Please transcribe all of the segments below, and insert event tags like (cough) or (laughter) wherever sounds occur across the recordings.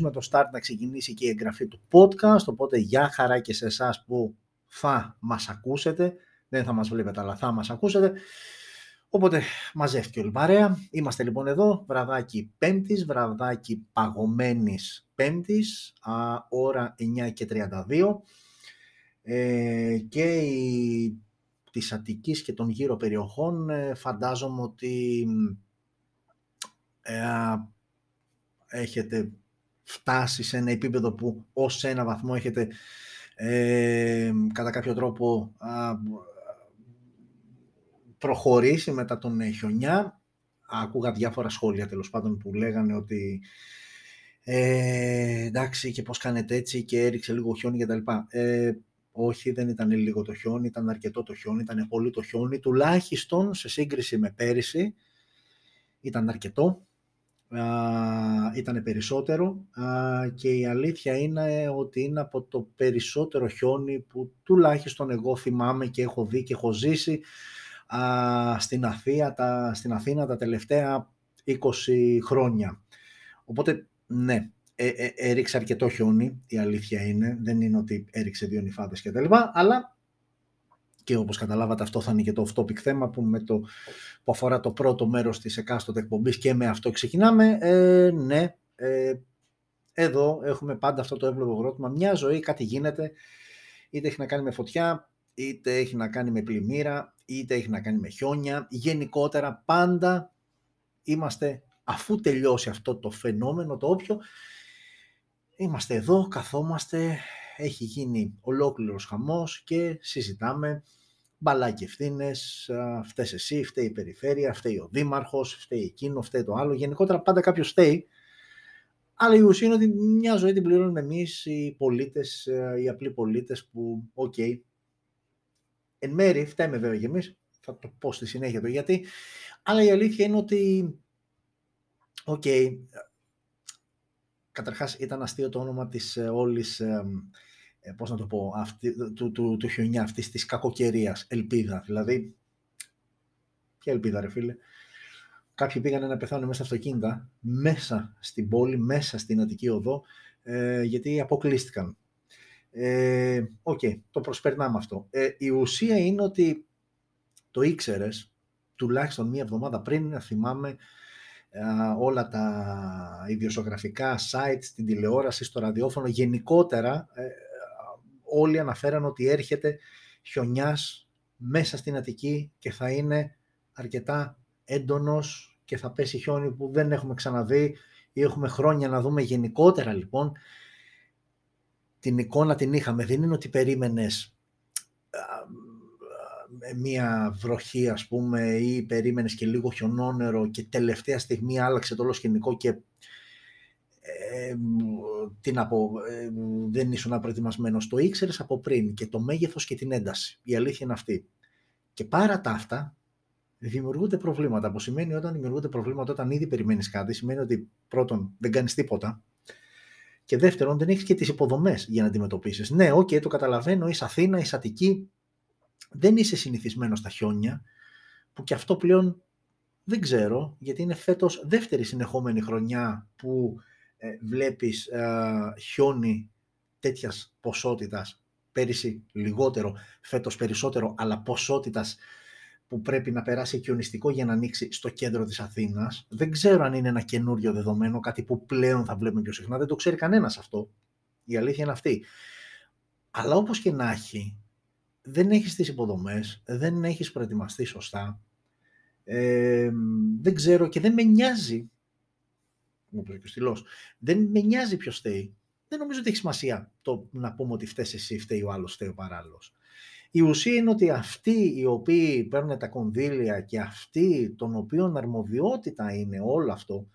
με το start να ξεκινήσει και η εγγραφή του podcast, οπότε για χαρά και σε εσάς που θα μας ακούσετε, δεν θα μας βλέπετε αλλά θα μας ακούσετε. Οπότε μαζεύτηκε όλη παρέα. Είμαστε λοιπόν εδώ, βραδάκι πέμπτης, βραδάκι παγωμένης πέμπτης, α, ώρα 9 και 32. Ε, και η, της Αττικής και των γύρω περιοχών ε, φαντάζομαι ότι ε, έχετε φτάσει σε ένα επίπεδο που ως ένα βαθμό έχετε ε, κατά κάποιο τρόπο προχωρήσει μετά τον χιονιά. Άκουγα διάφορα σχόλια τέλος πάντων που λέγανε ότι ε, εντάξει και πώς κάνετε έτσι και έριξε λίγο χιόνι και τα λοιπά. Ε, όχι, δεν ήταν λίγο το χιόνι, ήταν αρκετό το χιόνι, ήταν πολύ το χιόνι, τουλάχιστον σε σύγκριση με πέρυσι ήταν αρκετό ήταν περισσότερο και η αλήθεια είναι ότι είναι από το περισσότερο χιόνι που τουλάχιστον εγώ θυμάμαι και έχω δει και έχω ζήσει στην, Αθήνα, τα, στην Αθήνα τα τελευταία 20 χρόνια. Οπότε ναι, ε, ε, έριξε αρκετό χιόνι, η αλήθεια είναι. Δεν είναι ότι έριξε δύο νυφάδες και τα λοιπά, αλλά και όπως καταλάβατε αυτό θα είναι και το off-topic θέμα που, με το, που αφορά το πρώτο μέρος της εκάστοτε εκπομπής και με αυτό ξεκινάμε. Ε, ναι, ε, εδώ έχουμε πάντα αυτό το εύλογο ερώτημα. Μια ζωή κάτι γίνεται, είτε έχει να κάνει με φωτιά, είτε έχει να κάνει με πλημμύρα, είτε έχει να κάνει με χιόνια. Γενικότερα πάντα είμαστε, αφού τελειώσει αυτό το φαινόμενο, το όποιο, είμαστε εδώ, καθόμαστε, έχει γίνει ολόκληρος χαμός και συζητάμε μπαλάκι ευθύνες, φταις εσύ, φταίει η περιφέρεια, φταίει ο δήμαρχος, φταίει εκείνο, φταίει το άλλο. Γενικότερα πάντα κάποιος φταίει. Αλλά η ουσία είναι ότι μια ζωή την πληρώνουμε εμείς οι πολίτες, οι απλοί πολίτες που, OK, okay, εν μέρει φταίμε βέβαια και εμείς, θα το πω στη συνέχεια το γιατί, αλλά η αλήθεια είναι ότι, OK, okay, καταρχάς ήταν αστείο το όνομα της ε, όλης ε, πώς να το πω, αυτή, του, του, του χιονιά αυτής της κακοκαιρίας, ελπίδα. Δηλαδή, ποια ελπίδα ρε φίλε. Κάποιοι πήγανε να πεθάνουν μέσα στα αυτοκίνητα, μέσα στην πόλη, μέσα στην Αττική Οδό, ε, γιατί αποκλείστηκαν. Ε, OK, okay, το προσπερνάμε αυτό. Ε, η ουσία είναι ότι το ήξερες τουλάχιστον μία εβδομάδα πριν, να θυμάμαι ε, όλα τα ιδιοσιογραφικά sites, στην τηλεόραση, στο ραδιόφωνο, γενικότερα ε, όλοι αναφέραν ότι έρχεται χιονιάς μέσα στην Αττική και θα είναι αρκετά έντονος και θα πέσει χιόνι που δεν έχουμε ξαναδεί ή έχουμε χρόνια να δούμε γενικότερα λοιπόν την εικόνα την είχαμε. Δεν είναι ότι περίμενες μία βροχή ας πούμε ή περίμενες και λίγο χιονόνερο και τελευταία στιγμή άλλαξε το όλο σκηνικό και ε, τι να πω, ε, δεν ήσουν προετοιμασμένος. Το ήξερες από πριν και το μέγεθος και την ένταση. Η αλήθεια είναι αυτή. Και παρά ταύτα δημιουργούνται προβλήματα. Που σημαίνει όταν δημιουργούνται προβλήματα, όταν ήδη περιμένεις κάτι, σημαίνει ότι πρώτον δεν κάνεις τίποτα. Και δεύτερον, δεν έχεις και τις υποδομές για να αντιμετωπίσεις. Ναι, OK, okay, το καταλαβαίνω, είσαι Αθήνα, είσαι Αττική, δεν είσαι συνηθισμένος στα χιόνια, που και αυτό πλέον δεν ξέρω, γιατί είναι φέτος δεύτερη συνεχόμενη χρονιά που ε, βλέπεις ε, χιόνι τέτοιας ποσότητας, πέρυσι λιγότερο, φέτος περισσότερο, αλλά ποσότητας που πρέπει να περάσει χιονιστικό για να ανοίξει στο κέντρο της Αθήνας. Δεν ξέρω αν είναι ένα καινούριο δεδομένο, κάτι που πλέον θα βλέπουμε πιο συχνά. Δεν το ξέρει κανένας αυτό. Η αλήθεια είναι αυτή. Αλλά όπως και να έχει, δεν έχεις τις υποδομές, δεν έχεις προετοιμαστεί σωστά. Ε, δεν ξέρω και δεν με νοιάζει μου είπε και ο Δεν με νοιάζει ποιος φταίει. Δεν νομίζω ότι έχει σημασία το να πούμε ότι φταίει εσύ, φταίει ο άλλος, φταίει ο παράλληλος. Η ουσία είναι ότι αυτοί οι οποίοι παίρνουν τα κονδύλια και αυτοί των οποίων αρμοδιότητα είναι όλο αυτό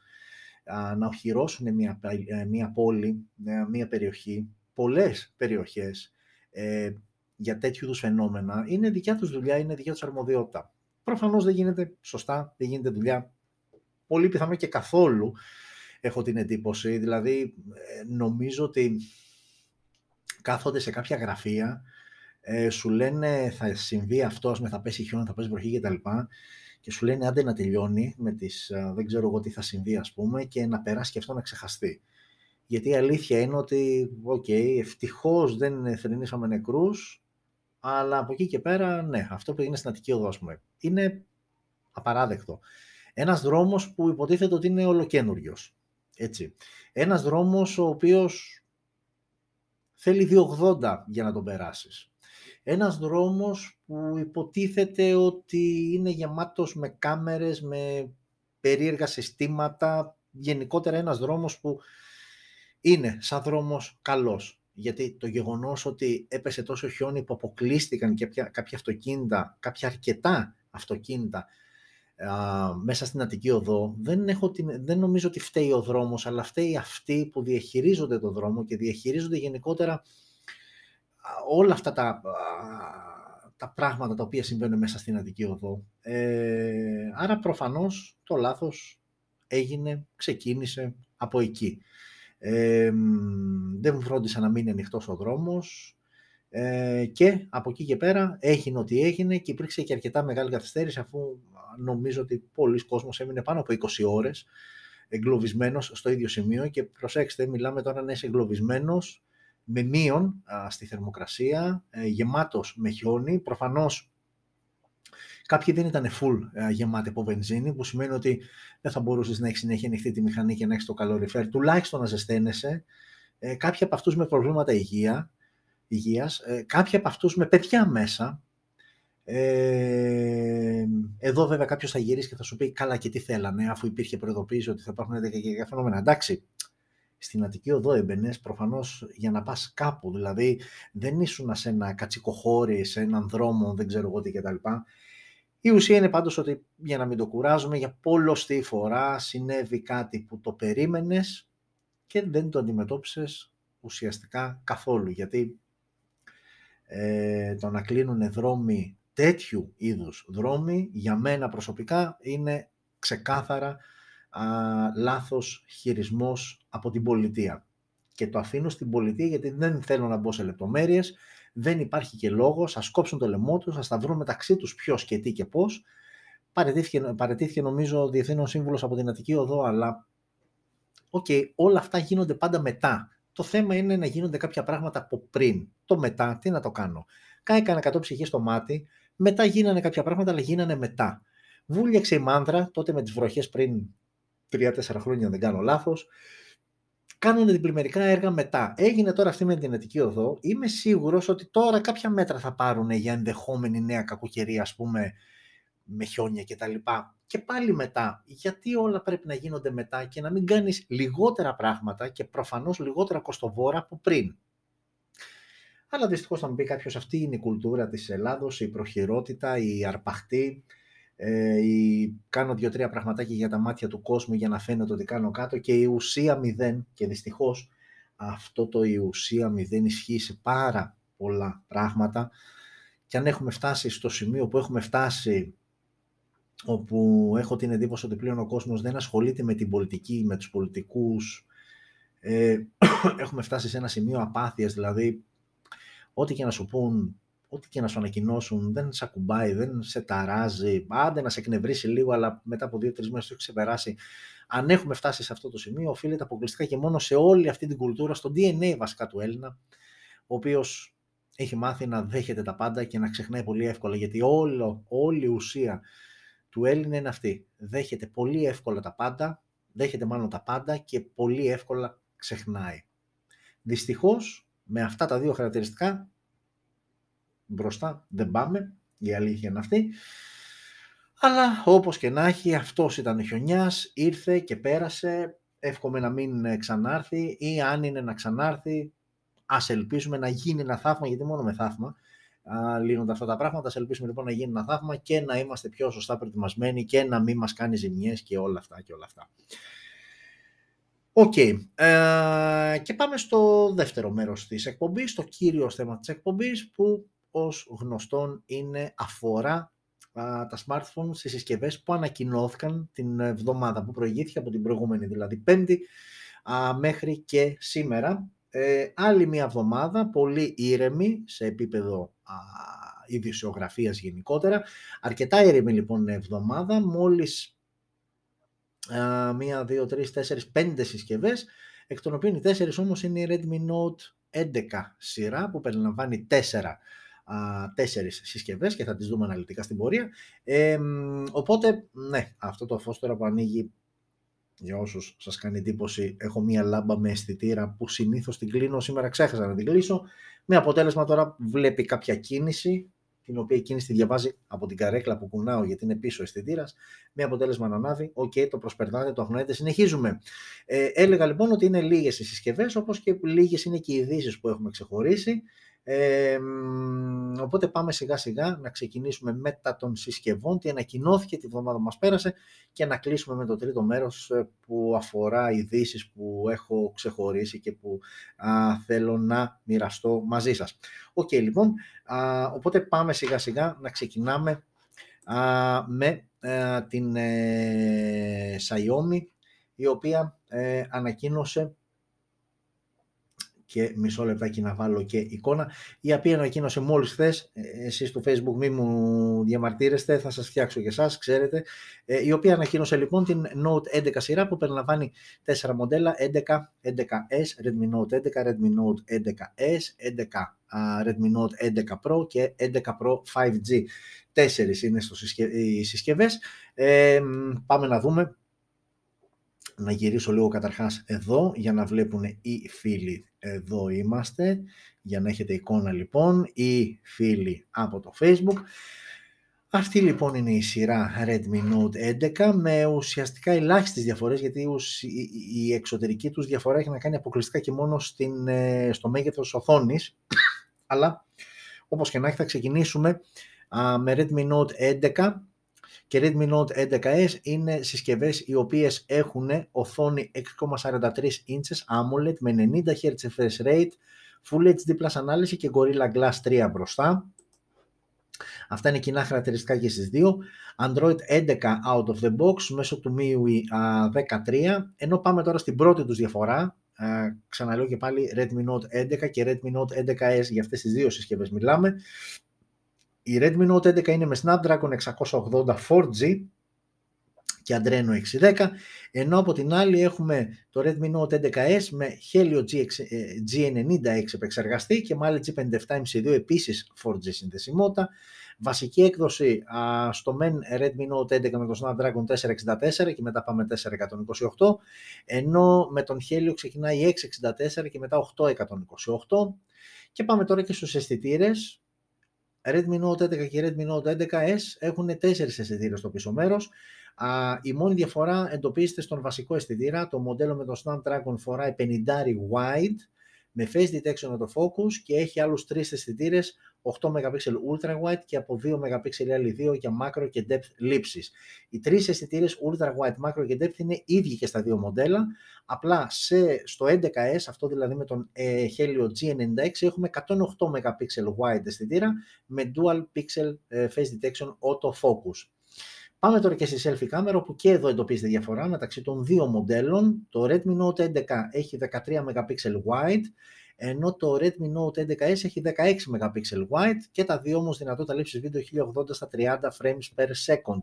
να οχυρώσουν μια, ε, μια πόλη, ε, μια περιοχή, πολλές περιοχές ε, για τέτοιου είδους φαινόμενα, είναι δικιά τους δουλειά, είναι δικιά τους αρμοδιότητα. Προφανώς δεν γίνεται σωστά, δεν γίνεται δουλειά πολύ πιθανό και καθόλου έχω την εντύπωση. Δηλαδή, ε, νομίζω ότι κάθονται σε κάποια γραφεία, ε, σου λένε θα συμβεί αυτό, με θα πέσει χιόνι, θα πέσει βροχή κτλ. Και σου λένε άντε να τελειώνει με τις, ε, δεν ξέρω εγώ τι θα συμβεί ας πούμε και να περάσει και αυτό να ξεχαστεί. Γιατί η αλήθεια είναι ότι, OK, okay, ευτυχώς δεν θρυνήσαμε νεκρούς, αλλά από εκεί και πέρα, ναι, αυτό που έγινε στην Αττική Οδό, πούμε, είναι απαράδεκτο. Ένας δρόμος που υποτίθεται ότι είναι ολοκαίνουργιος. Έτσι. Ένας δρόμος ο οποίος θέλει 2,80 για να τον περάσεις. Ένας δρόμος που υποτίθεται ότι είναι γεμάτος με κάμερες, με περίεργα συστήματα, γενικότερα ένας δρόμος που είναι σαν δρόμος καλός. Γιατί το γεγονός ότι έπεσε τόσο χιόνι που αποκλείστηκαν και κάποια αυτοκίνητα, κάποια αρκετά αυτοκίνητα μέσα στην Αττική Οδό, δεν, έχω την, δεν νομίζω ότι φταίει ο δρόμος, αλλά φταίει αυτοί που διαχειρίζονται το δρόμο και διαχειρίζονται γενικότερα όλα αυτά τα, τα πράγματα τα οποία συμβαίνουν μέσα στην Αττική Οδό. Ε, άρα προφανώς το λάθος έγινε, ξεκίνησε από εκεί. Ε, δεν φρόντισα να μείνει ανοιχτός ο δρόμος ε, και από εκεί και πέρα έγινε ό,τι έγινε και υπήρξε και αρκετά μεγάλη καθυστέρηση αφού νομίζω ότι πολλοί κόσμος έμεινε πάνω από 20 ώρες εγκλωβισμένος στο ίδιο σημείο και προσέξτε, μιλάμε τώρα να είσαι εγκλωβισμένος με μείον στη θερμοκρασία, ε, γεμάτος με χιόνι. Προφανώς κάποιοι δεν ήταν full ε, γεμάτοι από βενζίνη, που σημαίνει ότι δεν θα μπορούσες να έχεις συνέχεια ανοιχτή τη μηχανή και να έχεις το καλοριφέρ, τουλάχιστον να ζεσταίνεσαι. Ε, κάποιοι από αυτούς με προβλήματα υγεία, υγείας, ε, κάποιοι από αυτούς με παιδιά μέσα, ε, εδώ βέβαια κάποιος θα γυρίσει και θα σου πει καλά και τι θέλανε αφού υπήρχε προειδοποίηση ότι θα υπάρχουν τέτοια φαινόμενα. Εντάξει, στην Αττική Οδό έμπαινες προφανώς για να πας κάπου. Δηλαδή δεν ήσουν σε ένα κατσικοχώρι, σε έναν δρόμο, δεν ξέρω εγώ τι κτλ. Η ουσία είναι πάντως ότι για να μην το κουράζουμε, για πολλωστή φορά συνέβη κάτι που το περίμενες και δεν το αντιμετώπισες ουσιαστικά καθόλου. Γιατί ε, το να κλείνουν δρόμοι τέτοιου είδους δρόμοι για μένα προσωπικά είναι ξεκάθαρα α, λάθος χειρισμός από την πολιτεία. Και το αφήνω στην πολιτεία γιατί δεν θέλω να μπω σε λεπτομέρειες, δεν υπάρχει και λόγος, ας κόψουν το λαιμό τους, ας τα βρουν μεταξύ τους ποιος και τι και πώς. Παραιτήθηκε, παραιτήθηκε νομίζω ο Διευθύνων Σύμβουλος από την Αττική Οδό, αλλά OK, okay, όλα αυτά γίνονται πάντα μετά. Το θέμα είναι να γίνονται κάποια πράγματα από πριν. Το μετά, τι να το κάνω. Κάηκαν 100 ψυχές στο Μάτι, μετά γίνανε κάποια πράγματα, αλλά γίνανε μετά. Βούλιαξε η μάνδρα τότε με τις βροχές πριν 3-4 χρόνια, δεν κάνω λάθος. Κάνουν διπλημερικά έργα μετά. Έγινε τώρα αυτή με την Αττική Οδό. Είμαι σίγουρος ότι τώρα κάποια μέτρα θα πάρουν για ενδεχόμενη νέα κακοκαιρία, ας πούμε, με χιόνια κτλ. Και, και πάλι μετά. Γιατί όλα πρέπει να γίνονται μετά και να μην κάνεις λιγότερα πράγματα και προφανώς λιγότερα κοστοβόρα από πριν. Αλλά δυστυχώς θα μου πει κάποιος αυτή είναι η κουλτούρα της Ελλάδος, η προχειρότητα, η αρπαχτή, ε, η... κάνω δύο-τρία πραγματάκια για τα μάτια του κόσμου για να φαίνεται ότι κάνω κάτω και η ουσία μηδέν και δυστυχώς αυτό το η ουσία μηδέν ισχύει σε πάρα πολλά πράγματα. Και αν έχουμε φτάσει στο σημείο που έχουμε φτάσει όπου έχω την εντύπωση ότι πλέον ο κόσμος δεν ασχολείται με την πολιτική, με τους πολιτικούς, ε, (coughs) έχουμε φτάσει σε ένα σημείο απάθειας, δηλαδή ό,τι και να σου πούν, ό,τι και να σου ανακοινώσουν, δεν σε ακουμπάει, δεν σε ταράζει, άντε να σε εκνευρίσει λίγο, αλλά μετά από δύο-τρεις μέρες το έχεις ξεπεράσει. Αν έχουμε φτάσει σε αυτό το σημείο, οφείλεται αποκλειστικά και μόνο σε όλη αυτή την κουλτούρα, στο DNA βασικά του Έλληνα, ο οποίος έχει μάθει να δέχεται τα πάντα και να ξεχνάει πολύ εύκολα, γιατί όλο, όλη η ουσία του Έλληνα είναι αυτή. Δέχεται πολύ εύκολα τα πάντα, δέχεται μάλλον τα πάντα και πολύ εύκολα ξεχνάει. Δυστυχώς, με αυτά τα δύο χαρακτηριστικά μπροστά δεν πάμε, η αλήθεια είναι αυτή. Αλλά όπως και να έχει, αυτός ήταν ο χιονιάς, ήρθε και πέρασε, εύχομαι να μην ξανάρθει ή αν είναι να ξανάρθει, ας ελπίσουμε να γίνει ένα θαύμα, γιατί μόνο με θαύμα λύνονται αυτά τα πράγματα. Ας ελπίσουμε λοιπόν να γίνει ένα θαύμα και να είμαστε πιο σωστά προετοιμασμένοι και να μην μας κάνει ζημιές και όλα αυτά και όλα αυτά. Οκ. Ε, και πάμε στο δεύτερο μέρος της εκπομπής, το κύριο θέμα της εκπομπής που ως γνωστόν είναι αφορά τα smartphones στις συσκευές που ανακοινώθηκαν την εβδομάδα που προηγήθηκε από την προηγούμενη δηλαδή Πέμπτη μέχρι και σήμερα. Ε, άλλη μια εβδομάδα, πολύ ήρεμη σε επίπεδο α, ειδησιογραφίας γενικότερα. Αρκετά ήρεμη λοιπόν εβδομάδα, μόλις μία, δύο, τρεις, τέσσερις, πέντε συσκευές εκ των οποίων οι τέσσερις όμως είναι η Redmi Note 11 σειρά που περιλαμβάνει τέσσερα α, τέσσερις συσκευές και θα τις δούμε αναλυτικά στην πορεία. Ε, οπότε, ναι, αυτό το φως τώρα που ανοίγει για όσους σας κάνει εντύπωση, έχω μία λάμπα με αισθητήρα που συνήθως την κλείνω. Σήμερα ξέχασα να την κλείσω. Με αποτέλεσμα τώρα βλέπει κάποια κίνηση, την οποία κίνηση τη διαβάζει από την καρέκλα που κουνάω γιατί είναι πίσω ο αισθητήρας. Με αποτέλεσμα να ανάβει. OK, okay, το προσπερνάτε, το αγνοείτε. Συνεχίζουμε. Ε, έλεγα λοιπόν ότι είναι λίγες οι συσκευές, όπως και λίγες είναι και οι ειδήσεις που έχουμε ξεχωρίσει. Ε, οπότε πάμε σιγά σιγά να ξεκινήσουμε μετά των συσκευών, τι ανακοινώθηκε τη βδομάδα που μας πέρασε και να κλείσουμε με το τρίτο μέρος ε, που αφορά ειδήσεις που έχω ξεχωρίσει και που α, θέλω να μοιραστώ μαζί σας. Οκ, λοιπόν, α, οπότε πάμε σιγά σιγά να ξεκινάμε α, με α, την ε, Xiaomi η οποία ε, ανακοίνωσε και μισό λεπτάκι να βάλω και εικόνα, η οποία ανακοίνωσε μόλις χθες, ε, εσείς στο facebook μη μου διαμαρτύρεστε, θα σας φτιάξω και εσάς, ξέρετε, ε, η οποία ανακοίνωσε λοιπόν την Note 11 σειρά που περιλαμβάνει τέσσερα μοντέλα, 11, 11S, Redmi Note 11, Redmi Note 11S, 11 Redmi Note 11 Pro και 11 Pro 5G. Τέσσερις είναι στο οι συσκευές. Ε, πάμε να δούμε να γυρίσω λίγο καταρχάς εδώ για να βλέπουν οι φίλοι. Εδώ είμαστε, για να έχετε εικόνα λοιπόν, οι φίλοι από το Facebook. Αυτή λοιπόν είναι η σειρά Redmi Note 11 με ουσιαστικά ελάχιστες διαφορές γιατί η εξωτερική τους διαφορά έχει να κάνει αποκλειστικά και μόνο στην, ε, στο μέγεθος οθόνης αλλά όπως και να έχει θα ξεκινήσουμε με Redmi Note 11 και Redmi Note 11S είναι συσκευές οι οποίες έχουν οθόνη 6,43 inches AMOLED με 90 Hz refresh rate, Full HD Plus ανάλυση και Gorilla Glass 3 μπροστά. Αυτά είναι κοινά χαρακτηριστικά και στις δύο. Android 11 out of the box μέσω του MIUI 13, ενώ πάμε τώρα στην πρώτη τους διαφορά, ξαναλέω και πάλι Redmi Note 11 και Redmi Note 11S για αυτές τις δύο συσκευές μιλάμε. Η Redmi Note 11 είναι με Snapdragon 680 4G και Adreno 610, ενώ από την άλλη έχουμε το Redmi Note 11S με Helio G96 ε, επεξεργαστή και με G57 MC2 επίσης 4G συνδεσιμότητα. Βασική έκδοση α, στο MEN Redmi Note 11 με το Snapdragon 464 και μετά πάμε 428, ενώ με τον Helio ξεκινάει 664 και μετά 828. Και πάμε τώρα και στους αισθητήρες. Redmi Note 11 και Redmi Note 11S έχουν τέσσερις αισθητήρες στο πίσω μέρος. η μόνη διαφορά εντοπίζεται στον βασικό αισθητήρα. Το μοντέλο με το Snapdragon φοράει 50 wide με face detection το focus και έχει άλλους τρεις αισθητήρες 8 MP ultra wide και από 2 MP L2 για macro και depth λήψης. Οι τρεις αισθητήρες ultra wide, macro και depth είναι ίδιοι και στα δύο μοντέλα, απλά σε, στο 11S, αυτό δηλαδή με τον ε, Helio G96, έχουμε 108 MP wide αισθητήρα με dual pixel ε, face detection auto focus. Πάμε τώρα και στη selfie κάμερα, όπου και εδώ εντοπίζεται διαφορά μεταξύ των δύο μοντέλων. Το Redmi Note 11 έχει 13 MP wide, ενώ το Redmi Note 11s έχει 16 MP wide και τα δύο όμως δυνατότητα λήψης βίντεο 1080 στα 30 frames per second.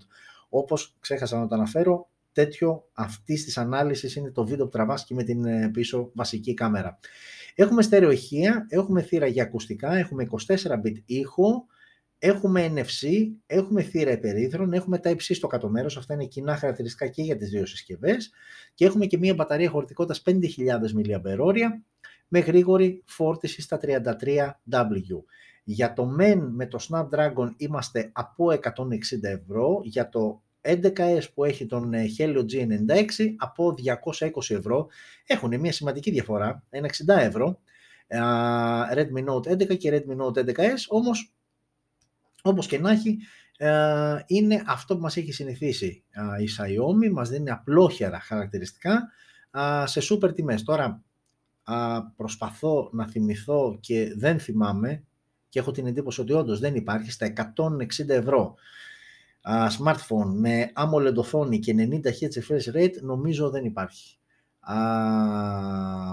Όπως ξέχασα να το αναφέρω, τέτοιο αυτής της ανάλυσης είναι το βίντεο που τραβάς και με την ε, πίσω βασική κάμερα. Έχουμε στερεοηχεία, έχουμε θύρα για ακουστικά, έχουμε 24-bit ήχο, Έχουμε NFC, έχουμε θύρα υπερήθρων, έχουμε τα υψί στο κάτω μέρος, αυτά είναι κοινά χαρακτηριστικά και για τις δύο συσκευές και έχουμε και μια μπαταρία χωρητικότητας 5.000 mAh με γρήγορη φόρτιση στα 33W. Για το MEN με το Snapdragon είμαστε από 160 ευρώ, για το 11S που έχει τον ε, Helio G96 από 220 ευρώ. Έχουν μια σημαντική διαφορά, ένα 60 ευρώ. Redmi Note 11 και Redmi Note 11S, όμως όπως και να έχει, ε, είναι αυτό που μας έχει συνηθίσει η Xiaomi, μας δίνει απλόχερα χαρακτηριστικά σε σούπερ τιμές. Τώρα προσπαθώ να θυμηθώ και δεν θυμάμαι και έχω την εντύπωση ότι όντως δεν υπάρχει στα 160 ευρώ smartphone με AMOLED οθόνη και 90 Hz refresh rate νομίζω δεν υπάρχει. Α,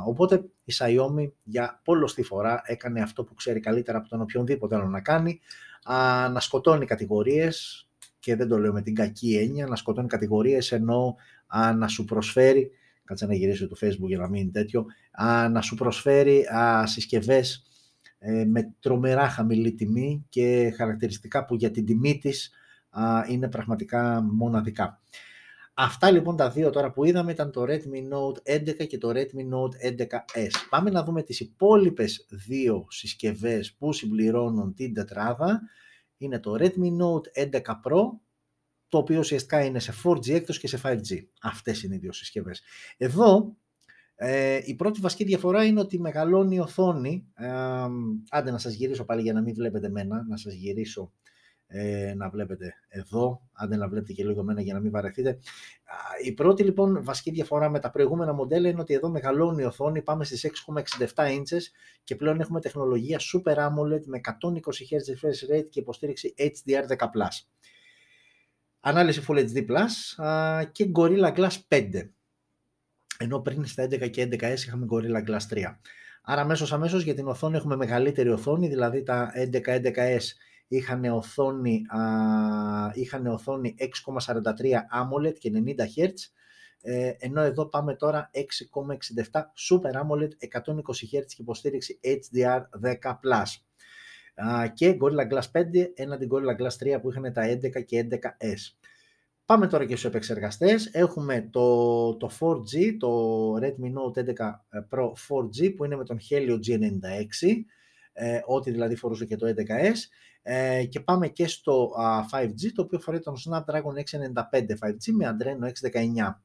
οπότε η Xiaomi για πολλωστή φορά έκανε αυτό που ξέρει καλύτερα από τον οποιονδήποτε άλλο να κάνει, α, να σκοτώνει κατηγορίες και δεν το λέω με την κακή έννοια, να σκοτώνει κατηγορίες ενώ α, να σου προσφέρει κάτσε να γυρίσω το facebook για να μην είναι τέτοιο, α, να σου προσφέρει α, συσκευές ε, με τρομερά χαμηλή τιμή και χαρακτηριστικά που για την τιμή της είναι πραγματικά μοναδικά. Αυτά λοιπόν τα δύο τώρα που είδαμε ήταν το Redmi Note 11 και το Redmi Note 11S. Πάμε να δούμε τις υπόλοιπες δύο συσκευές που συμπληρώνουν την τετράδα. Είναι το Redmi Note 11 Pro, το οποίο ουσιαστικά είναι σε 4G έκδοση και σε 5G. Αυτές είναι οι δύο συσκευές. Εδώ ε, η πρώτη βασική διαφορά είναι ότι μεγαλώνει η οθόνη. Ε, άντε να σας γυρίσω πάλι για να μην βλέπετε μένα, να σας γυρίσω ε, να βλέπετε εδώ, άντε να βλέπετε και λίγο μένα για να μην βαρεθείτε. Η πρώτη λοιπόν βασική διαφορά με τα προηγούμενα μοντέλα είναι ότι εδώ μεγαλώνει η οθόνη, πάμε στις 6,67 inches και πλέον έχουμε τεχνολογία Super AMOLED με 120 Hz refresh rate και υποστήριξη HDR10+. Ανάλυση Full HD Plus και Gorilla Glass 5. Ενώ πριν στα 11 και 11S είχαμε Gorilla Glass 3. Άρα αμέσως αμέσως για την οθόνη έχουμε μεγαλύτερη οθόνη, δηλαδή τα 11-11S είχαν οθόνη, α, είχαν οθόνη 6,43 AMOLED και 90 Hz, ε, ενώ εδώ πάμε τώρα 6,67 Super AMOLED 120 Hz και υποστήριξη HDR10+. Και Gorilla Glass 5 έναντι Gorilla Glass 3 που είχαν τα 11 και 11S. Πάμε τώρα και στους επεξεργαστές. Έχουμε το, το 4G, το Redmi Note 11 Pro 4G που είναι με τον Helio G96, ε, ό,τι δηλαδή φορούσε και το 11S. Ε, και πάμε και στο 5G, το οποίο φορεί τον Snapdragon 695 5G με Adreno 619.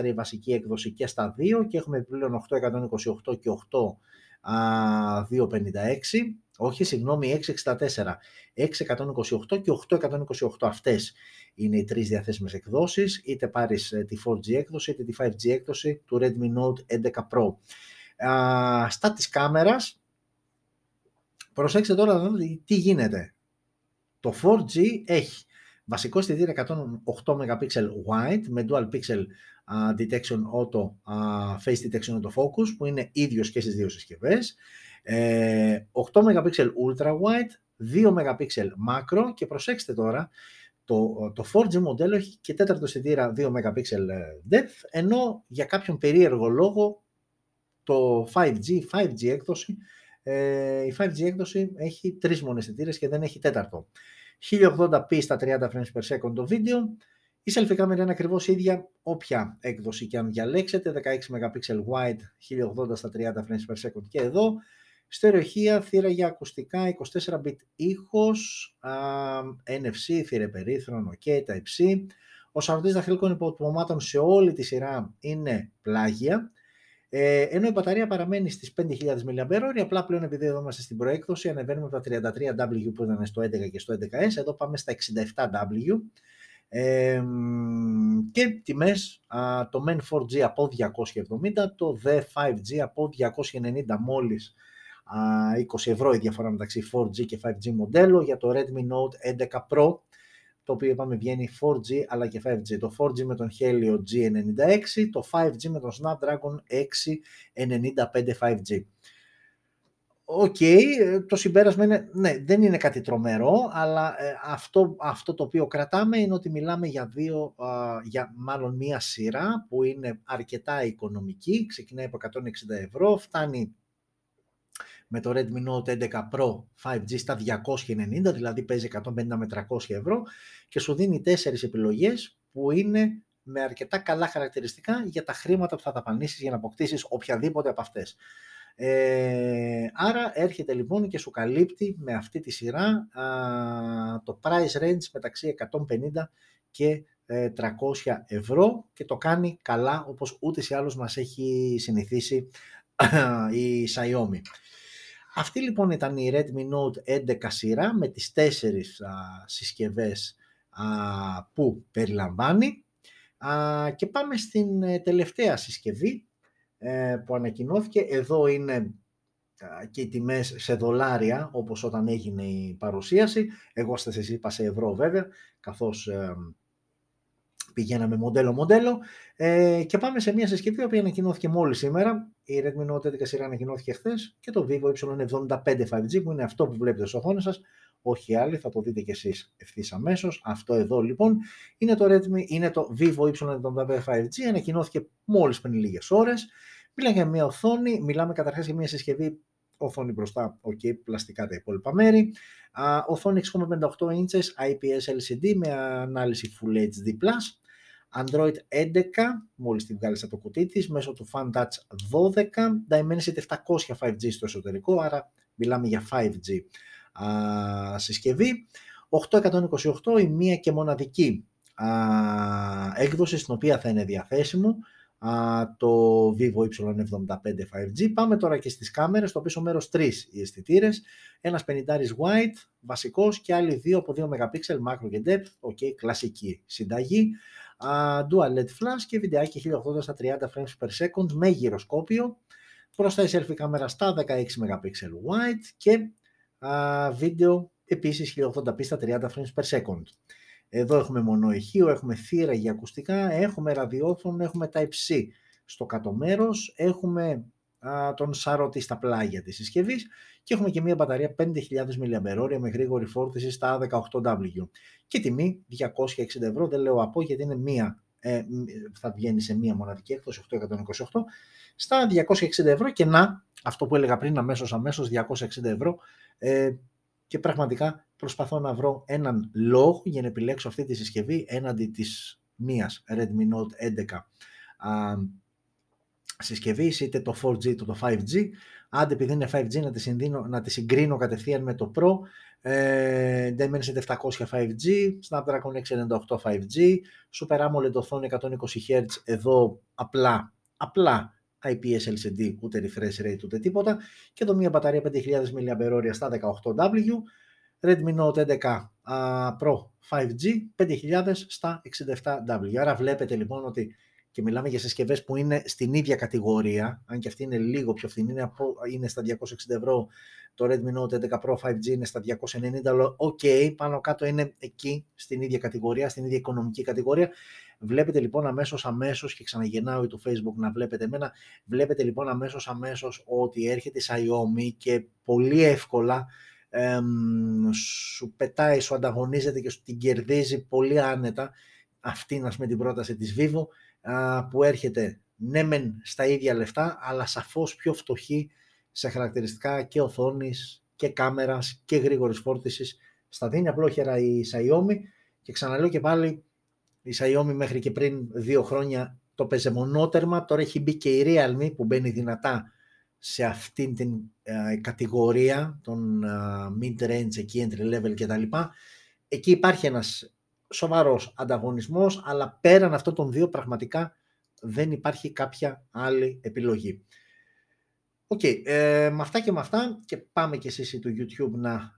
664 η βασική έκδοση και στα δύο και έχουμε επιπλέον 828 και 8256 όχι, συγγνώμη, 664, 628 και 828. Αυτές είναι οι τρεις διαθέσιμες εκδόσεις, είτε πάρεις ε, τη 4G έκδοση, είτε τη 5G έκδοση του Redmi Note 11 Pro. Α, στα της κάμερας, προσέξτε τώρα να δείτε τι γίνεται. Το 4G έχει βασικό αισθητήρα 108 MP wide με dual pixel detection auto, face detection auto focus που είναι ίδιος και στις δύο συσκευές. 8 MP ultra wide, 2 MP macro και προσέξτε τώρα, το, το 4G μοντέλο έχει και τέταρτο αισθητήρα 2 MP depth, ενώ για κάποιον περίεργο λόγο το 5G, 5G έκδοση, ε, η 5G έκδοση έχει τρεις μόνο και δεν έχει τέταρτο. 1080p στα 30 frames per second το βίντεο, η selfie κάμερα είναι ακριβώς ίδια όποια έκδοση και αν διαλέξετε, 16 MP wide, 1080 στα 30 frames per second και εδώ, Στερεοχεία, θύρα για ακουστικά, 24-bit ήχος, α, NFC, θύρα περίθρον, OK, Type-C. Ο σαρωτής δαχτυλικών υποτυπωμάτων σε όλη τη σειρά είναι πλάγια, ε, ενώ η μπαταρία παραμένει στις 5.000 mAh, απλά πλέον επειδή εδώ είμαστε στην προέκδοση, ανεβαίνουμε από τα 33W που ήταν στο 11 και στο 11S, εδώ πάμε στα 67W. Ε, και τιμές, α, το μεν 4G από 270, το δε 5G από 290 μόλις 20 ευρώ η διαφορά μεταξύ 4G και 5G μοντέλο για το Redmi Note 11 Pro το οποίο είπαμε βγαίνει 4G αλλά και 5G. Το 4G με τον Helio G96, το 5G με τον Snapdragon 695 5G. OK, okay, το συμπέρασμα είναι, ναι, δεν είναι κάτι τρομερό, αλλά ε, αυτό, αυτό το οποίο κρατάμε είναι ότι μιλάμε για δύο, για μάλλον μία σειρά που είναι αρκετά οικονομική, ξεκινάει από 160 ευρώ, φτάνει με το Redmi Note 11 Pro 5G στα 290, δηλαδή παίζει 150 με 300 ευρώ και σου δίνει τέσσερις επιλογές που είναι με αρκετά καλά χαρακτηριστικά για τα χρήματα που θα δαπανίσεις για να αποκτήσεις οποιαδήποτε από αυτές. Ε, άρα έρχεται λοιπόν και σου καλύπτει με αυτή τη σειρά α, το price range μεταξύ 150 και 300 ε, ευρώ και το κάνει καλά όπως ούτε ή άλλως μας έχει συνηθίσει η Xiaomi. Αυτή λοιπόν ήταν η Redmi Note 11 σειρά με τις τέσσερις α, συσκευές α, που περιλαμβάνει α, και πάμε στην ε, τελευταία συσκευή ε, που ανακοινώθηκε. Εδώ είναι και οι τιμές σε δολάρια όπως όταν έγινε η παρουσίαση. Εγώ σας είπα σε ευρώ βέβαια καθώς ε, πηγαίναμε μοντέλο-μοντέλο ε, και πάμε σε μια συσκευή που ανακοινώθηκε μόλις σήμερα. Η Redmi Note 11 σειρά ανακοινώθηκε χθες και το Vivo Y75 5G που είναι αυτό που βλέπετε στο οθόνη σας, όχι άλλοι, θα το δείτε κι εσείς ευθύς αμέσως. Αυτό εδώ λοιπόν είναι το Redmi, είναι το Vivo Y75 5G, ανακοινώθηκε μόλις πριν λίγες ώρες. Μιλάμε για μια οθόνη, μιλάμε καταρχάς για μια συσκευή οθόνη μπροστά, ok, πλαστικά τα υπόλοιπα μέρη. Α, οθόνη 6,58 inches IPS LCD με ανάλυση Full HD+. Android 11, μόλις την βγάλεις από το κουτί της, μέσω του FunTouch 12, Dimensity 700 5G στο εσωτερικό, άρα μιλάμε για 5G α, συσκευή. 828 η μία και μοναδική α, έκδοση στην οποία θα είναι διαθέσιμο α, το Vivo Y75 5G. Πάμε τώρα και στις κάμερες, στο πίσω μέρος τρεις οι αισθητήρες. ένας 50 wide, βασικός και άλλοι δύο από 2 MP macro και depth, ok, κλασική συνταγή. Uh, dual LED flash και βιντεάκι 1080 στα 30 frames per second με γυροσκόπιο. Μπροστά η selfie κάμερα στα 16 MP wide και uh, βίντεο επίσης 1080p στα 30 frames per second. Εδώ έχουμε μονό ηχείο, έχουμε θύρα για ακουστικά, έχουμε ραδιόφωνο, έχουμε Type-C στο κάτω μέρος, έχουμε α, τον σαρωτή στα πλάγια της συσκευής και έχουμε και μια μπαταρία 5.000 mAh με γρήγορη φόρτιση στα 18W. Και τιμή 260 ευρώ, δεν λέω από γιατί είναι μία, ε, θα βγαίνει σε μία μοναδική έκδοση 828 στα 260 ευρώ και να, αυτό που έλεγα πριν αμέσως αμέσως 260 ευρώ ε, και πραγματικά προσπαθώ να βρω έναν λόγο για να επιλέξω αυτή τη συσκευή έναντι της μίας Redmi Note 11 α, συσκευής, είτε το 4G είτε το 5G. Άντε επειδή είναι 5G να τη, συνδύνω, να τη συγκρίνω κατευθείαν με το Pro. Ε, Dimensity 700 5G, Snapdragon 698 5G, Super AMOLED οθόνη 120 Hz, εδώ απλά, απλά IPS LCD, ούτε refresh rate ούτε τίποτα. Και εδώ μια μπαταρία 5.000 mAh στα 18W Redmi Note 11 Pro 5G 5.000 στα 67W. Άρα βλέπετε λοιπόν ότι και μιλάμε για συσκευές που είναι στην ίδια κατηγορία, αν και αυτή είναι λίγο πιο φθηνή, είναι, είναι στα 260 ευρώ, το Redmi Note 11 Pro 5G είναι στα 290, αλλά οκ, πάνω κάτω είναι εκεί, στην ίδια κατηγορία, στην ίδια οικονομική κατηγορία. Βλέπετε λοιπόν αμέσως αμέσως και ξαναγεννάω το Facebook να βλέπετε εμένα, βλέπετε λοιπόν αμέσως αμέσως ότι έρχεται η Xiaomi και πολύ εύκολα σου πετάει, σου ανταγωνίζεται και σου την κερδίζει πολύ άνετα. Αυτή με την πρόταση της Vivo που έρχεται ναι μεν στα ίδια λεφτά αλλά σαφώς πιο φτωχή σε χαρακτηριστικά και οθόνης και κάμερας και γρήγορης φόρτισης στα δίνει. Απλόχερα η Xiaomi και ξαναλέω και πάλι η Xiaomi μέχρι και πριν δύο χρόνια το παίζε μονότερμα, τώρα έχει μπει και η Realme που μπαίνει δυνατά σε αυτήν την ε, κατηγορία των ε, mid-range, εκεί entry level κτλ. Εκεί υπάρχει ένας σοβαρός ανταγωνισμός, αλλά πέραν αυτών των δύο πραγματικά δεν υπάρχει κάποια άλλη επιλογή. OK, okay, ε, με αυτά και με αυτά και πάμε και εσείς του YouTube να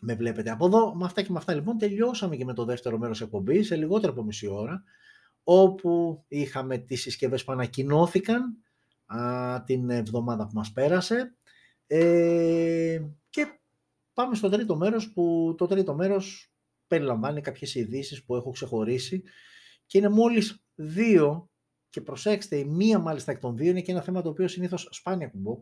με βλέπετε από εδώ. Με αυτά και με αυτά λοιπόν τελειώσαμε και με το δεύτερο μέρος εκπομπής σε λιγότερο από μισή ώρα όπου είχαμε τις συσκευές που ανακοινώθηκαν α, την εβδομάδα που μας πέρασε ε, και πάμε στο τρίτο μέρος που το τρίτο μέρος περιλαμβάνει κάποιες ειδήσεις που έχω ξεχωρίσει και είναι μόλις δύο και προσέξτε η μία μάλιστα εκ των δύο είναι και ένα θέμα το οποίο συνήθως σπάνια κουμπώ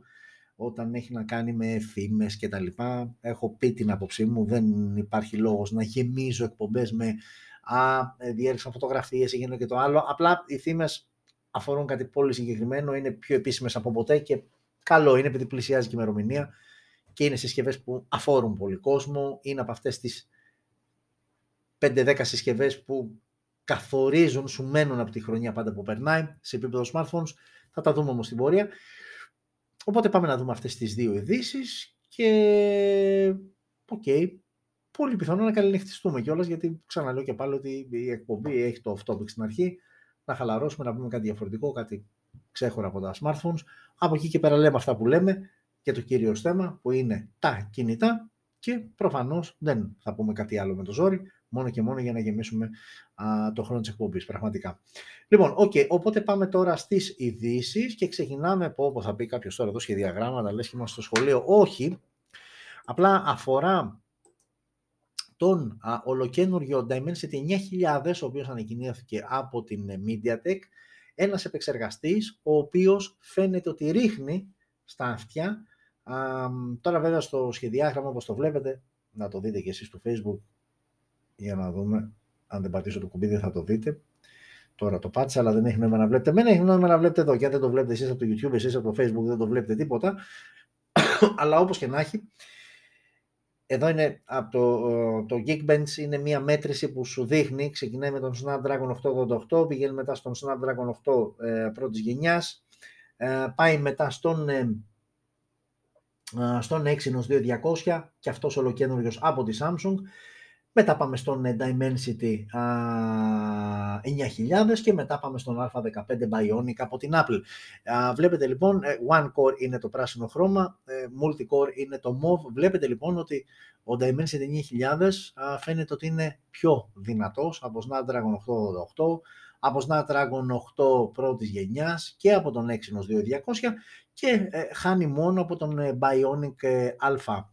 όταν έχει να κάνει με φήμες και τα λοιπά. Έχω πει την άποψή μου, δεν υπάρχει λόγος να γεμίζω εκπομπές με «Α, ε, διέριξαν φωτογραφίες, έγινε και το άλλο». Απλά οι φήμες αφορούν κάτι πολύ συγκεκριμένο, είναι πιο επίσημες από ποτέ και καλό είναι επειδή πλησιάζει και η ημερομηνία και είναι συσκευές που αφορούν πολύ κόσμο, είναι από αυτές τις 5-10 συσκευές που καθορίζουν, σου μένουν από τη χρονιά πάντα που περνάει σε επίπεδο smartphones. Θα τα δούμε όμως στην πορεία. Οπότε πάμε να δούμε αυτές τις δύο ειδήσεις και OK, okay, πολύ πιθανό να καληνυχτιστούμε κιόλας γιατί ξαναλέω και πάλι ότι η εκπομπή έχει το off-topic στην αρχή να χαλαρώσουμε, να πούμε κάτι διαφορετικό, κάτι ξέχωρα από τα smartphones. Από εκεί και πέρα λέμε αυτά που λέμε και το κύριο θέμα που είναι τα κινητά και προφανώς δεν θα πούμε κάτι άλλο με το ζόρι, μόνο και μόνο για να γεμίσουμε α, το χρόνο της εκπομπής, πραγματικά. Λοιπόν, okay, οπότε πάμε τώρα στις ειδήσει και ξεκινάμε από, όπως θα πει κάποιος τώρα εδώ σχεδιαγράμματα, λες και είμαστε στο σχολείο. Όχι, απλά αφορά τον α, ολοκένουργιο Dimensity 9000, ο οποίος ανακοινήθηκε από την MediaTek, ένας επεξεργαστής, ο οποίος φαίνεται ότι ρίχνει στα αυτιά τώρα βέβαια στο σχεδιάγραμμα όπως το βλέπετε, να το δείτε και εσείς στο facebook για να δούμε αν δεν πατήσω το κουμπί δεν θα το δείτε. Τώρα το πάτησα, αλλά δεν έχει νόημα να βλέπετε. Μένα έχει νόημα να βλέπετε εδώ. Και αν δεν το βλέπετε εσείς από το YouTube, εσείς από το Facebook, δεν το βλέπετε τίποτα. (coughs) αλλά όπως και να έχει, εδώ είναι από το, το Geekbench, είναι μια μέτρηση που σου δείχνει, ξεκινάει με τον Snapdragon 888, πηγαίνει μετά στον Snapdragon 8 ε, πρώτης γενιάς, ε, πάει μετά στον, ε, στον Exynos 2200 και αυτός ολοκένουργιος από τη Samsung μετά πάμε στον ε, Dimensity 9000 και μετά πάμε στον A15 Bionic από την Apple. Βλέπετε λοιπόν, ε, One Core είναι το πράσινο χρώμα, ε, Multi-Core είναι το mauve. Βλέπετε λοιπόν ότι ο Dimensity 9000 φαίνεται ότι είναι πιο δυνατός από Snapdragon 888, από Snapdragon 8 πρώτης γενιάς και από τον Exynos 2200 και χάνει μόνο από τον Bionic Alpha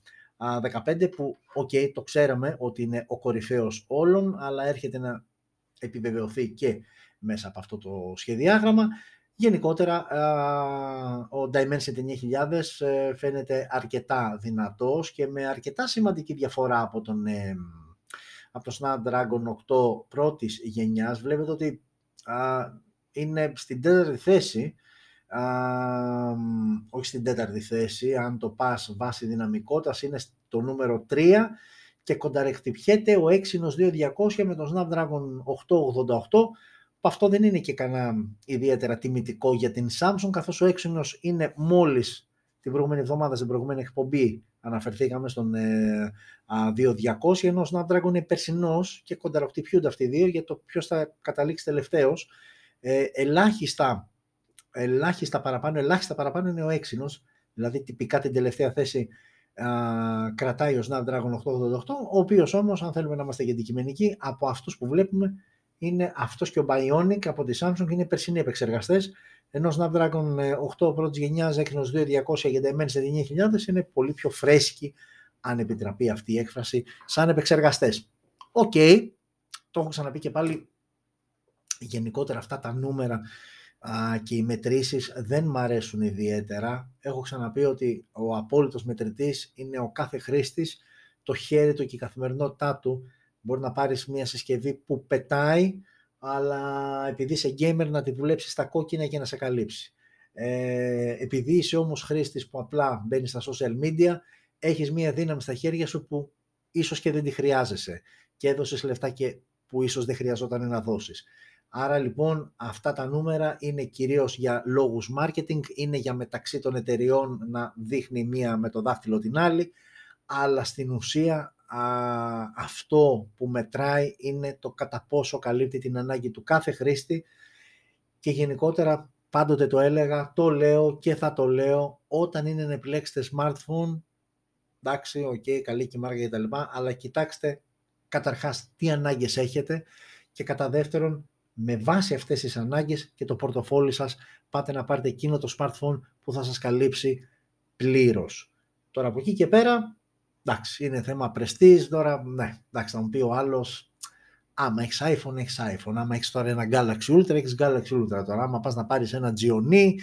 15 που, οκ, το ξέραμε ότι είναι ο κορυφαίος όλων, αλλά έρχεται να επιβεβαιωθεί και μέσα από αυτό το σχεδιάγραμμα. Γενικότερα, ο Dimensity 9000 ε, φαίνεται αρκετά δυνατός και με αρκετά σημαντική διαφορά από τον, ε, από το Snapdragon 8 πρώτης γενιάς. Βλέπετε ότι είναι στην τέταρτη θέση όχι στην τέταρτη θέση, αν το πας βάση δυναμικότητας είναι στο νούμερο 3 και κονταρεκτυπιέται ο Exynos 2200 με τον Snapdragon 888 που αυτό δεν είναι και κανένα ιδιαίτερα τιμητικό για την Samsung καθώς ο Exynos είναι μόλις την προηγούμενη εβδομάδα στην προηγούμενη εκπομπή αναφερθήκαμε στον ε, 2200 ενώ ο Snapdragon είναι περσινός και κονταρεκτυπιούνται αυτοί οι δύο για το ποιος θα καταλήξει τελευταίος. Ε, ελάχιστα ελάχιστα παραπάνω, ελάχιστα παραπάνω είναι ο έξινος, δηλαδή τυπικά την τελευταία θέση α, κρατάει ο Snapdragon 888, ο οποίος όμως, αν θέλουμε να είμαστε αντικειμενικοί, από αυτούς που βλέπουμε, είναι αυτός και ο Bionic από τη Samsung είναι περσινοί επεξεργαστές, ενώ ο Snapdragon 8 πρώτης γενιάς, Exynos 2200 για Dimensity 9000 είναι πολύ πιο φρέσκοι, αν επιτραπεί αυτή η έκφραση, σαν επεξεργαστές. OK, okay, το έχω ξαναπεί και πάλι, γενικότερα αυτά τα νούμερα και οι μετρήσεις δεν μ' αρέσουν ιδιαίτερα. Έχω ξαναπεί ότι ο απόλυτος μετρητής είναι ο κάθε χρήστης, το χέρι του και η καθημερινότητά του. Μπορεί να πάρεις μια συσκευή που πετάει, αλλά επειδή είσαι gamer να τη δουλέψεις στα κόκκινα και να σε καλύψει. Ε, επειδή είσαι όμως χρήστης που απλά μπαίνει στα social media, έχεις μια δύναμη στα χέρια σου που ίσως και δεν τη χρειάζεσαι και έδωσες λεφτά και που ίσως δεν χρειαζόταν να δώσεις. Άρα λοιπόν αυτά τα νούμερα είναι κυρίως για λόγους marketing, είναι για μεταξύ των εταιριών να δείχνει μία με το δάχτυλο την άλλη, αλλά στην ουσία α, αυτό που μετράει είναι το κατά πόσο καλύπτει την ανάγκη του κάθε χρήστη και γενικότερα πάντοτε το έλεγα, το λέω και θα το λέω όταν είναι να επιλέξετε smartphone, εντάξει, OK, okay, καλή και μάρκα κτλ, αλλά κοιτάξτε καταρχάς τι ανάγκες έχετε και κατά δεύτερον με βάση αυτές τις ανάγκες και το πορτοφόλι σας πάτε να πάρετε εκείνο το smartphone που θα σας καλύψει πλήρως. Τώρα από εκεί και πέρα, εντάξει, είναι θέμα πρεστίζ, τώρα, ναι, εντάξει, θα μου πει ο άλλος, άμα έχεις iPhone, έχεις iPhone, άμα έχεις τώρα ένα Galaxy Ultra, έχεις Galaxy Ultra, τώρα άμα πας να πάρεις ένα Gionee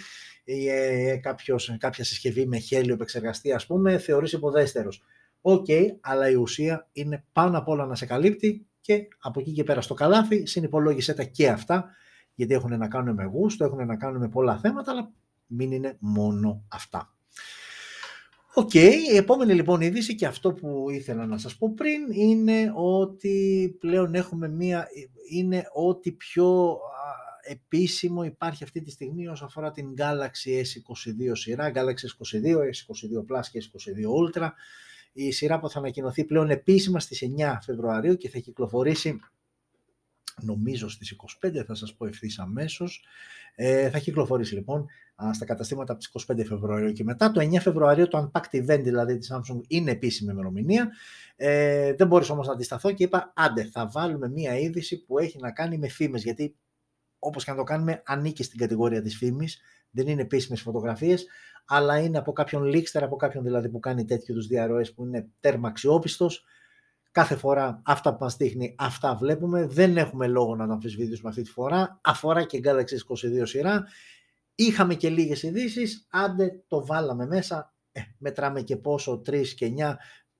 ή ε, κάποιος, κάποια συσκευή με Helio επεξεργαστή, ας πούμε, θεωρείται υποδεέστερος. OK, okay, αλλά η ουσία είναι πάνω απ' όλα να σε καλύπτει και από εκεί και πέρα στο καλάθι συνυπολόγησέ τα και αυτά, γιατί έχουν να κάνουν με γούστο, έχουν να κάνουν με πολλά θέματα, αλλά μην είναι μόνο αυτά. Οκ, η επόμενη λοιπόν είδηση και αυτό που ήθελα να σας πω πριν είναι ότι πλέον έχουμε μία, είναι ότι πιο επίσημο υπάρχει αυτή τη στιγμή όσο αφορά την Galaxy S22 σειρά, Galaxy S22, S22 Plus και S22 Ultra, η σειρά που θα ανακοινωθεί πλέον επίσημα στις 9 Φεβρουαρίου και θα κυκλοφορήσει νομίζω στις 25 θα σας πω ευθύς αμέσως. Ε, θα κυκλοφορήσει λοιπόν στα καταστήματα από τις 25 Φεβρουαρίου και μετά. Το 9 Φεβρουαρίου το Unpacked Event δηλαδή της Samsung είναι επίσημη ημερομηνία. Ε, δεν μπορείς όμως να αντισταθώ και είπα άντε θα βάλουμε μία είδηση που έχει να κάνει με φήμες γιατί όπως και να το κάνουμε ανήκει στην κατηγορία της φήμης δεν είναι επίσημες φωτογραφίες, αλλά είναι από κάποιον λίξτερ, από κάποιον δηλαδή που κάνει τέτοιου είδους διαρροές που είναι τέρμα αξιόπιστος. Κάθε φορά αυτά που μας δείχνει, αυτά βλέπουμε. Δεν έχουμε λόγο να το αμφισβητήσουμε αυτή τη φορά. Αφορά και Galaxy S22 σειρά. Είχαμε και λίγες ειδήσεις. Άντε το βάλαμε μέσα Ε, μετράμε και πόσο, 3 και 9,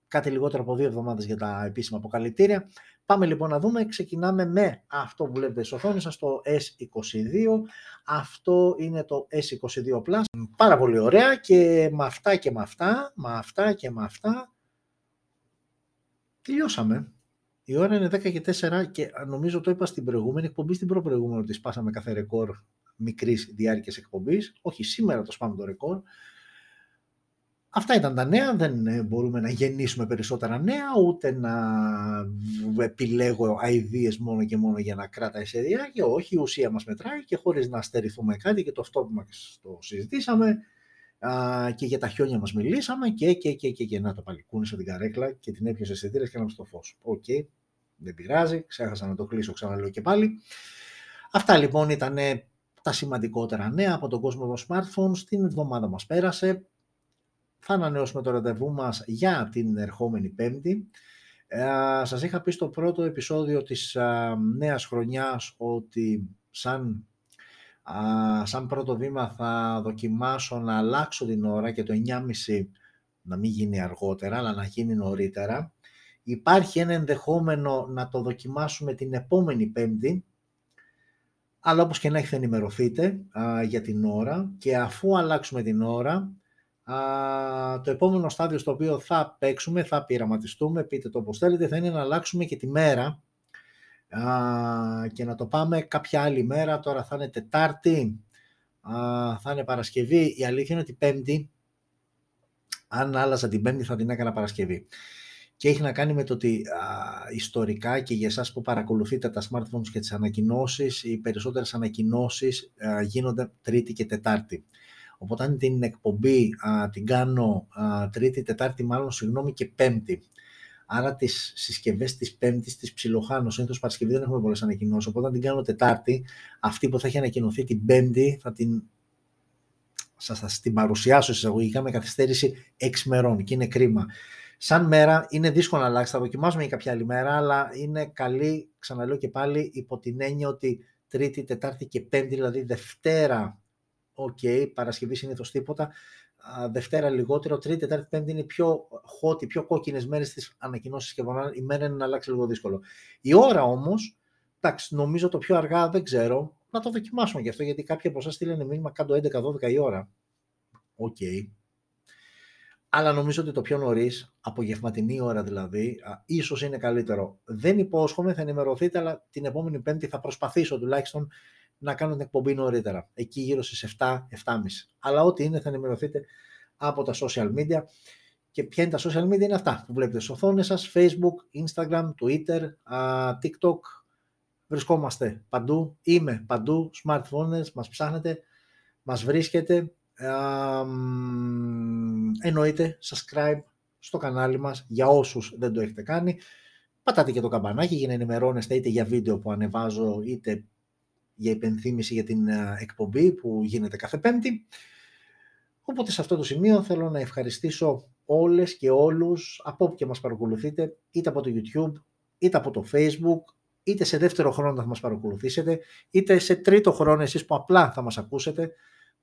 κάτι λιγότερο από δύο εβδομάδες για τα επίσημα αποκαλυπτήρια. Πάμε λοιπόν να δούμε, ξεκινάμε με αυτό που βλέπετε στο οθόνη σας, το S22. Αυτό είναι το S22 Plus. Πάρα πολύ ωραία και με αυτά και με αυτά, με αυτά και με αυτά, τελειώσαμε. Η ώρα είναι 10 και 4 και νομίζω το είπα στην προηγούμενη εκπομπή, στην προπροηγούμενη ότι σπάσαμε κάθε ρεκόρ μικρής διάρκειας εκπομπής. Όχι, σήμερα το σπάμε το ρεκόρ. Αυτά ήταν τα νέα, δεν ε, μπορούμε να γεννήσουμε περισσότερα νέα, ούτε να επιλέγω ideas μόνο και μόνο για να κράτα σε διάρκεια. Όχι, η ουσία μας μετράει και χωρίς να στερηθούμε κάτι και το αυτό που μας το συζητήσαμε α, και για τα χιόνια μας μιλήσαμε και, και, και, και, και να το πάλι κούνησα την καρέκλα και την έπιασε αισθητήρε και να στο φως. Οκ, okay, δεν πειράζει, ξέχασα να το κλείσω, ξαναλέω και πάλι. Αυτά λοιπόν ήταν τα σημαντικότερα νέα από τον κόσμο των smartphones. Την εβδομάδα μας πέρασε θα ανανεώσουμε το ραντεβού μας για την ερχόμενη Πέμπτη. Ε, σας είχα πει στο πρώτο επεισόδιο της α, νέας χρονιάς ότι σαν, σαν πρώτο βήμα θα δοκιμάσω να αλλάξω την ώρα και το 9.30 να μην γίνει αργότερα, αλλά να γίνει νωρίτερα. Υπάρχει ένα ενδεχόμενο να το δοκιμάσουμε την επόμενη Πέμπτη, αλλά όπως και να έχετε ενημερωθείτε για την ώρα και αφού αλλάξουμε την ώρα το επόμενο στάδιο στο οποίο θα παίξουμε, θα πειραματιστούμε, πείτε το όπως θέλετε, θα είναι να αλλάξουμε και τη μέρα και να το πάμε κάποια άλλη μέρα. Τώρα θα είναι Τετάρτη, θα είναι Παρασκευή. Η αλήθεια είναι ότι Πέμπτη, αν άλλαζα την Πέμπτη θα την έκανα Παρασκευή. Και έχει να κάνει με το ότι ιστορικά και για εσάς που παρακολουθείτε τα smartphones και τις ανακοινώσεις, οι περισσότερες ανακοινώσεις γίνονται Τρίτη και Τετάρτη. Οπότε αν την εκπομπή α, την κάνω α, τρίτη, τετάρτη μάλλον, συγγνώμη και πέμπτη. Άρα τις συσκευές της Πέμπτης της ψιλοχάνω. Συνήθως Παρασκευή δεν έχουμε πολλές ανακοινώσεις. Οπότε αν την κάνω Τετάρτη, αυτή που θα έχει ανακοινωθεί την Πέμπτη θα την. Σα θα την παρουσιάσω εισαγωγικά με καθυστέρηση 6 μερών και είναι κρίμα. Σαν μέρα είναι δύσκολο να αλλάξει. Θα δοκιμάσουμε για κάποια άλλη μέρα, αλλά είναι καλή, ξαναλέω και πάλι, υπό την έννοια ότι Τρίτη, Τετάρτη και Πέμπτη, δηλαδή Δευτέρα OK, okay, Παρασκευή συνήθως τίποτα. Δευτέρα λιγότερο, Τρίτη, Τετάρτη, Πέμπτη είναι πιο hot, πιο κόκκινες μέρες στις ανακοινώσεις και η μέρα είναι να αλλάξει λίγο δύσκολο. Η ώρα όμως, εντάξει, νομίζω το πιο αργά δεν ξέρω, να το δοκιμάσουμε γι' αυτό, γιατί κάποιοι από εσάς στείλανε μήνυμα κάτω 11-12 η ώρα. OK. Okay. Αλλά νομίζω ότι το πιο νωρίς, απογευματινή ώρα δηλαδή, ίσως είναι καλύτερο. Δεν υπόσχομαι, θα ενημερωθείτε, αλλά την επόμενη Πέμπτη θα προσπαθήσω τουλάχιστον να κάνω την εκπομπή νωρίτερα, εκεί γύρω στις 7-7.30. Αλλά ό,τι είναι θα ενημερωθείτε από τα social media. Και ποια είναι τα social media είναι αυτά που βλέπετε στις οθόνες σας, facebook, instagram, twitter, tiktok, βρισκόμαστε παντού, είμαι παντού, smartphones, μας ψάχνετε, μας βρίσκετε, εννοείται subscribe στο κανάλι μας για όσους δεν το έχετε κάνει, πατάτε και το καμπανάκι για να ενημερώνεστε είτε για βίντεο που ανεβάζω είτε για υπενθύμηση για την ε, εκπομπή που γίνεται κάθε Πέμπτη. Οπότε σε αυτό το σημείο θέλω να ευχαριστήσω όλες και όλους από όπου και μας παρακολουθείτε, είτε από το YouTube, είτε από το Facebook, είτε σε δεύτερο χρόνο θα μας παρακολουθήσετε, είτε σε τρίτο χρόνο εσείς που απλά θα μας ακούσετε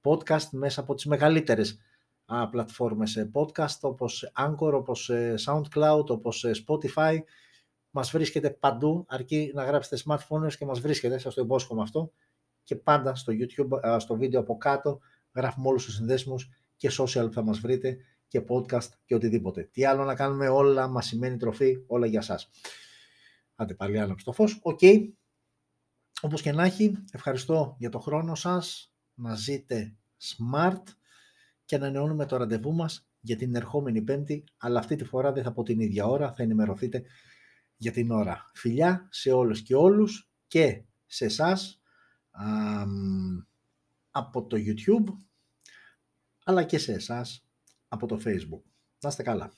podcast μέσα από τις μεγαλύτερες α, πλατφόρμες podcast όπως Anchor, όπως ε, SoundCloud, όπως ε, Spotify μας βρίσκετε παντού, αρκεί να γράψετε smartphone και μας βρίσκετε, σας το υπόσχομαι αυτό. Και πάντα στο YouTube, στο βίντεο από κάτω, γράφουμε όλους τους συνδέσμους και social που θα μας βρείτε και podcast και οτιδήποτε. Τι άλλο να κάνουμε, όλα μας σημαίνει τροφή, όλα για σας. Άντε πάλι άλλο 'σου το φως. OK. Okay. Όπως και να έχει, ευχαριστώ για το χρόνο σας, να ζείτε smart και να ανανεώνουμε το ραντεβού μας για την ερχόμενη πέμπτη, αλλά αυτή τη φορά δεν θα πω την ίδια ώρα, θα ενημερωθείτε για την ώρα. Φιλιά σε όλους και όλους και σε εσάς από το YouTube αλλά και σε εσάς από το Facebook. Να είστε καλά.